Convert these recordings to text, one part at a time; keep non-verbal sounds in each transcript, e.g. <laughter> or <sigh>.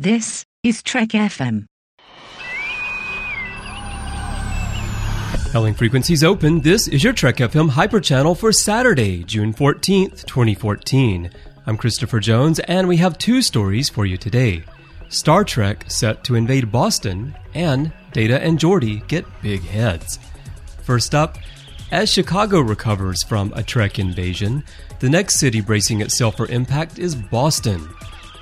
This is Trek FM. Hailing frequencies open. This is your Trek FM Hyper Channel for Saturday, June 14th, 2014. I'm Christopher Jones, and we have two stories for you today. Star Trek set to invade Boston, and Data and Geordi get big heads. First up, as Chicago recovers from a Trek invasion, the next city bracing itself for impact is Boston.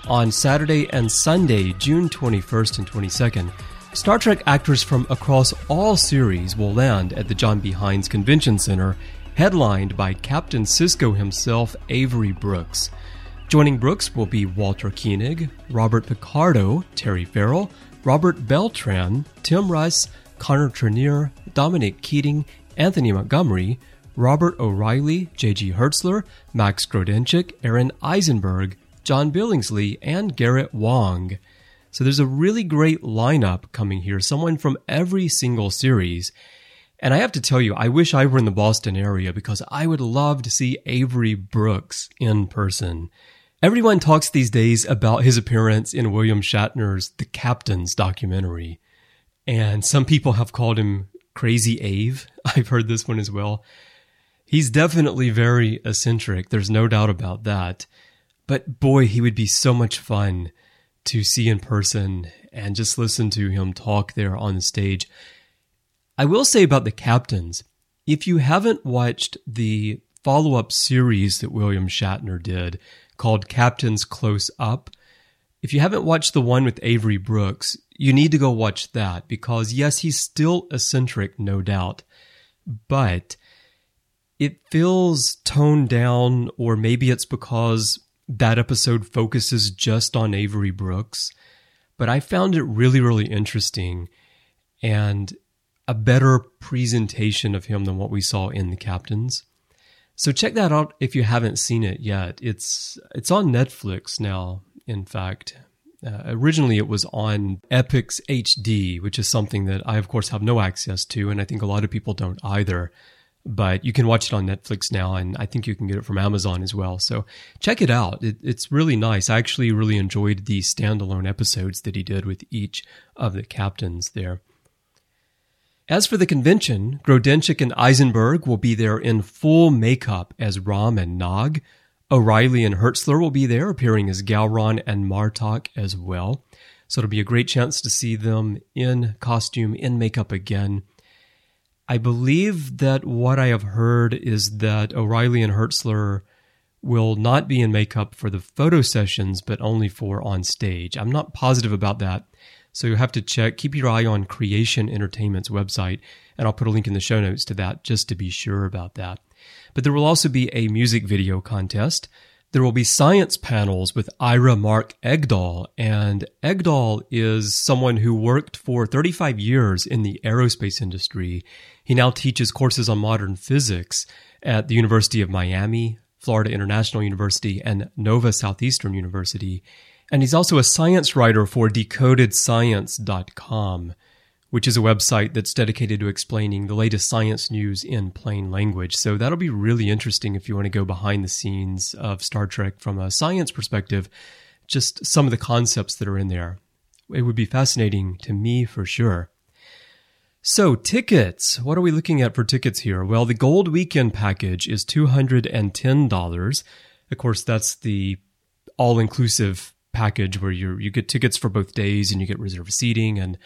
On Saturday and Sunday, June 21st and 22nd, Star Trek actors from across all series will land at the John B. Hynes Convention Center, headlined by Captain Sisko himself, Avery Brooks. Joining Brooks will be Walter Koenig, Robert Picardo, Terry Farrell, Robert Beltran, Tim Russ, Connor Trinneer, Dominic Keating, Anthony Montgomery, Robert O'Reilly, J.G. Hertzler, Max Grodenchik, Aron Eisenberg, John Billingsley, and Garrett Wang. So there's a really great lineup coming here, someone from every single series. And I have to tell you, I wish I were in the Boston area because I would love to see Avery Brooks in person. Everyone talks these days about his appearance in William Shatner's The Captains documentary. And some people have called him Crazy Ave. <laughs> I've heard this one as well. He's definitely very eccentric. There's no doubt about that. But boy, he would be so much fun to see in person and just listen to him talk there on the stage. I will say about the captains, if you haven't watched the follow up series that William Shatner did called Captains Close Up, if you haven't watched the one with Avery Brooks, you need to go watch that because, yes, he's still eccentric, no doubt, but it feels toned down, or maybe it's because that episode focuses just on Avery Brooks. But I found it really, really interesting and a better presentation of him than what we saw in The Captains. So check that out if you haven't seen it yet. It's it's on Netflix now. In fact, uh, originally it was on Epix HD, which is something that I of course have no access to, and I think a lot of people don't either but you can watch it on Netflix now, and I think you can get it from Amazon as well. So check it out. It, it's really nice. I actually really enjoyed the standalone episodes that he did with each of the captains there. As for the convention, Grodenchik and Eisenberg will be there in full makeup as Rom and Nog. O'Reilly and Hertzler will be there, appearing as Gowron and Martok as well. So it'll be a great chance to see them in costume, in makeup again. I believe that what I have heard is that O'Reilly and Hertzler will not be in makeup for the photo sessions, but only for on stage. I'm not positive about that. So you have to check, keep your eye on Creation Entertainment's website, and I'll put a link in the show notes to that just to be sure about that. But there will also be a music video contest. There will be science panels with Ira Mark Egdahl, and Egdahl is someone who worked for 35 years in the aerospace industry he now teaches courses on modern physics at the University of Miami, Florida International University, and Nova Southeastern University. And he's also a science writer for decodedscience.com, which is a website that's dedicated to explaining the latest science news in plain language. So that'll be really interesting if you want to go behind the scenes of Star Trek from a science perspective, just some of the concepts that are in there. It would be fascinating to me for sure. So, tickets. What are we looking at for tickets here? Well, the gold weekend package is $210. Of course, that's the all inclusive package where you you get tickets for both days and you get reserved seating and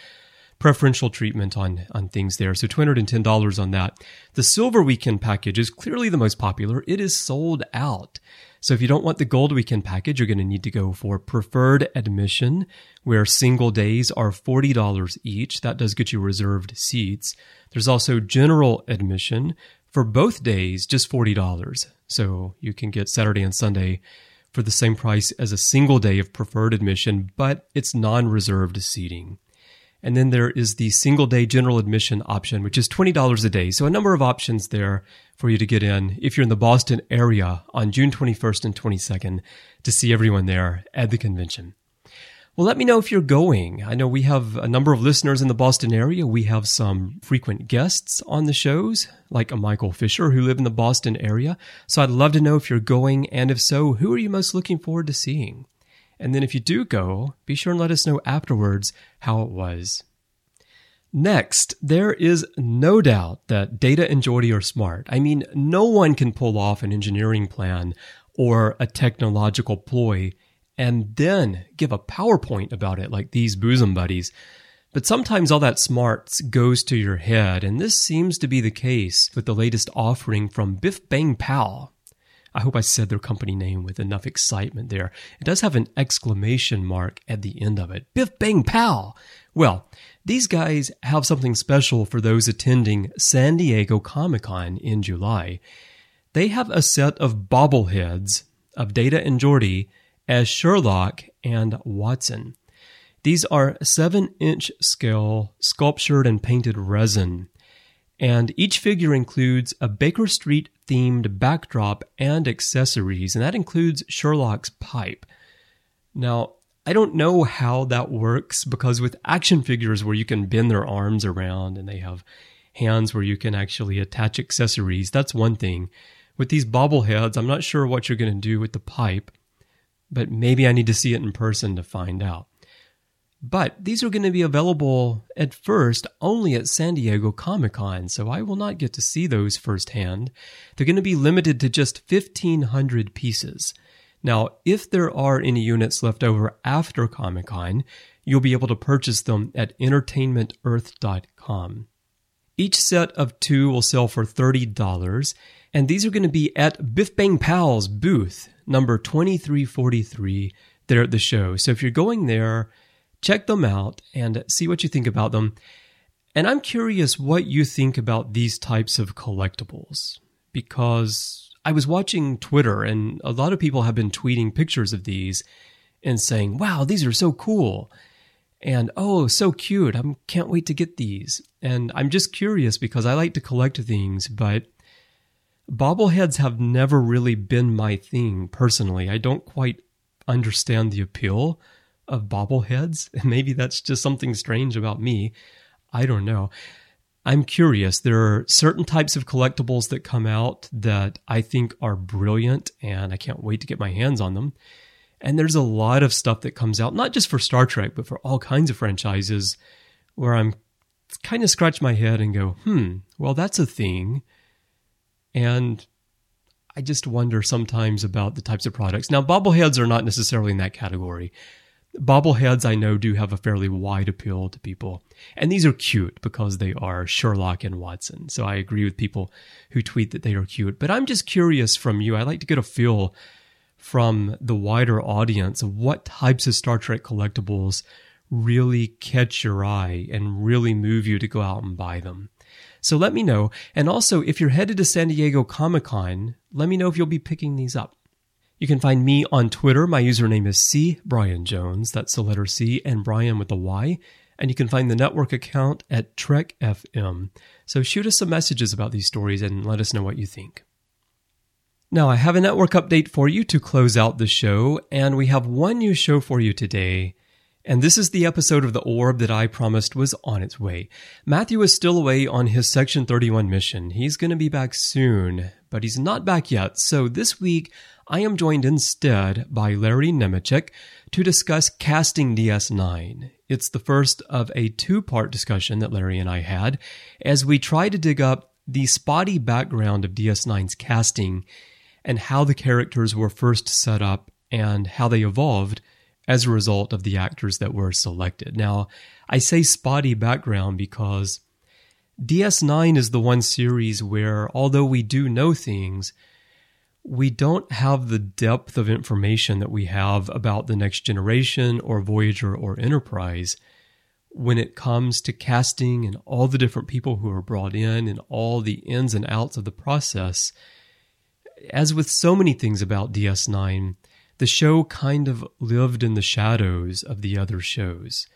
preferential treatment on on things there. So $210 on that. The silver weekend package is clearly the most popular. It is sold out. So if you don't want the gold weekend package, you're going to need to go for preferred admission, where single days are $40 each. That does get you reserved seats. There's also general admission for both days, just $40. So you can get Saturday and Sunday for the same price as a single day of preferred admission, but it's non reserved seating. And then there is the single day general admission option, which is $20 a day. So a number of options there for you to get in if you're in the Boston area on June 21st and 22nd to see everyone there at the convention. Well, let me know if you're going. I know we have a number of listeners in the Boston area. We have some frequent guests on the shows, like a Michael Fisher who live in the Boston area. So I'd love to know if you're going, and if so, who are you most looking forward to seeing? And then if you do go, be sure and let us know afterwards how it was. Next, there is no doubt that Data and Geordi are smart. I mean, no one can pull off an engineering plan or a technological ploy and then give a PowerPoint about it like these bosom buddies. But sometimes all that smarts goes to your head, and this seems to be the case with the latest offering from BifBangPow. I hope I said their company name with enough excitement there. It does have an exclamation mark at the end of it. BifBangPow! Well, these guys have something special for those attending San Diego Comic Con in July. They have a set of bobbleheads of Data and Geordi as Sherlock and Watson. These are 7 inch scale, sculptured and painted resin and each figure includes a Baker Street themed backdrop and accessories, and that includes Sherlock's pipe. Now, I don't know how that works because with action figures where you can bend their arms around and they have hands where you can actually attach accessories, that's one thing. With these bobbleheads, I'm not sure what you're going to do with the pipe, but maybe I need to see it in person to find out. But these are going to be available at first only at San Diego Comic Con, so I will not get to see those firsthand. They're going to be limited to just 1,500 pieces. Now, if there are any units left over after Comic Con, you'll be able to purchase them at entertainmentearth.com. Each set of two will sell for $30, and these are going to be at BifBangPow's booth, number 2343, there at the show. So if you're going there, check them out and see what you think about them. And I'm curious what you think about these types of collectibles because I was watching Twitter and a lot of people have been tweeting pictures of these and saying, wow, these are so cool. And oh, so cute. I can't wait to get these. And I'm just curious because I like to collect things, but bobbleheads have never really been my thing personally. I don't quite understand the appeal of bobbleheads. <laughs> Maybe that's just something strange about me. I don't know. I'm curious. There are certain types of collectibles that come out that I think are brilliant, and I can't wait to get my hands on them. And there's a lot of stuff that comes out, not just for Star Trek, but for all kinds of franchises, where I'm kind of scratch my head and go, hmm, well, that's a thing. And I just wonder sometimes about the types of products. Now, bobbleheads are not necessarily in that category. Bobbleheads, I know, do have a fairly wide appeal to people. And these are cute because they are Sherlock and Watson. So I agree with people who tweet that they are cute. But I'm just curious from you. I like to get a feel from the wider audience of what types of Star Trek collectibles really catch your eye and really move you to go out and buy them. So let me know. And also, if you're headed to San Diego Comic Con, let me know if you'll be picking these up. You can find me on Twitter. My username is C Brian Jones. That's the letter C and Brian with a Y. And you can find the network account at Trek FM. So shoot us some messages about these stories and let us know what you think. Now, I have a network update for you to close out the show, and we have one new show for you today. And this is the episode of The Orb that I promised was on its way. Matthew is still away on his Section 31 mission. He's going to be back soon, but he's not back yet. So this week, I am joined instead by Larry Nemecek to discuss casting DS9. It's the first of a two part discussion that Larry and I had as we try to dig up the spotty background of DS9's casting and how the characters were first set up and how they evolved as a result of the actors that were selected. Now, I say spotty background because DS9 is the one series where, although we do know things, we don't have the depth of information that we have about the next generation or Voyager or Enterprise when it comes to casting and all the different people who are brought in and all the ins and outs of the process. As with so many things about DS9, the show kind of lived in the shadows of the other shows,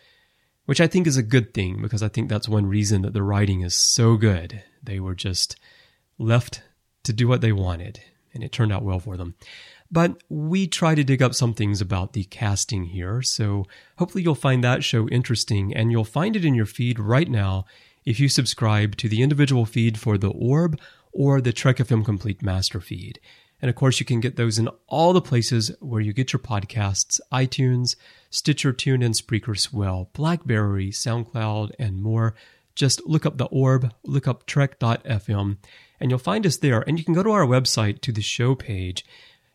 which I think is a good thing because I think that's one reason that the writing is so good. They were just left to do what they wanted, and it turned out well for them. But we try to dig up some things about the casting here, so hopefully you'll find that show interesting, and you'll find it in your feed right now if you subscribe to the individual feed for the Orb or the Trek FM Complete Master feed. And of course, you can get those in all the places where you get your podcasts iTunes, Stitcher, TuneIn, Spreaker, Swell, Blackberry, SoundCloud, and more. Just look up the orb, look up trek.fm, and you'll find us there. And you can go to our website to the show page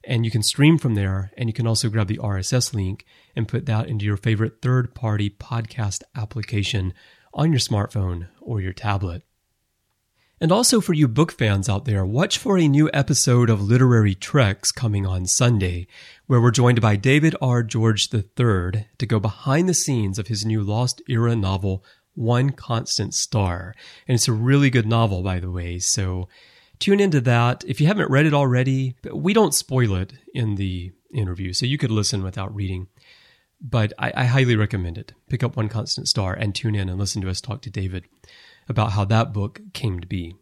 and you can stream from there. And you can also grab the RSS link and put that into your favorite third party podcast application on your smartphone or your tablet. And also for you book fans out there, watch for a new episode of Literary Treks coming on Sunday, where we're joined by David R. George III to go behind the scenes of his new Lost Era novel, One Constant Star. And it's a really good novel, by the way, so tune into that. If you haven't read it already, we don't spoil it in the interview, so you could listen without reading. But I, I highly recommend it. Pick up One Constant Star and tune in and listen to us talk to David about how that book came to be.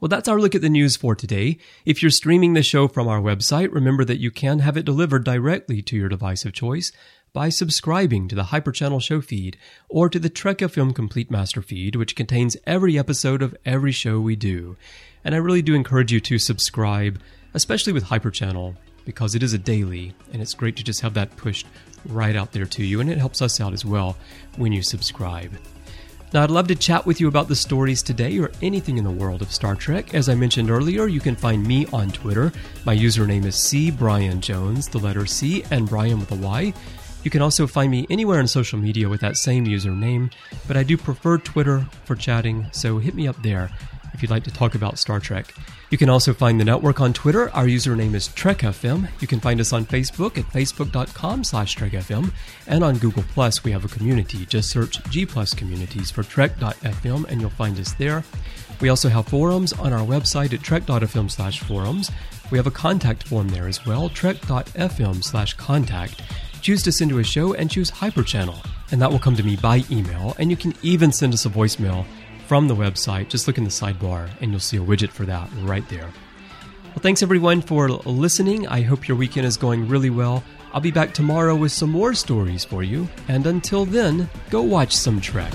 Well, that's our look at the news for today. If you're streaming the show from our website, remember that you can have it delivered directly to your device of choice by subscribing to the Hyperchannel show feed or to the Trek FM Complete Master feed, which contains every episode of every show we do. And I really do encourage you to subscribe, especially with Hyperchannel, because it is a daily, and it's great to just have that pushed right out there to you, and it helps us out as well when you subscribe. Now, I'd love to chat with you about the stories today or anything in the world of Star Trek. As I mentioned earlier, you can find me on Twitter. My username is C Brian Jones, the letter C, and Brian with a Y. You can also find me anywhere on social media with that same username, but I do prefer Twitter for chatting, so hit me up there if you'd like to talk about Star Trek. You can also find the network on Twitter. Our username is TrekFM. You can find us on Facebook at facebook.com slash TrekFM. And on Google Plus, we have a community. Just search G Plus Communities for Trek.fm and you'll find us there. We also have forums on our website at Trek.fm slash forums. We have a contact form there as well, Trek.fm slash contact. Choose to send to a show and choose Hyperchannel, and that will come to me by email. And you can even send us a voicemail from the website. Just look in the sidebar and you'll see a widget for that right there. Well, thanks everyone for listening. I hope your weekend is going really well. I'll be back tomorrow with some more stories for you. And until then, go watch some Trek.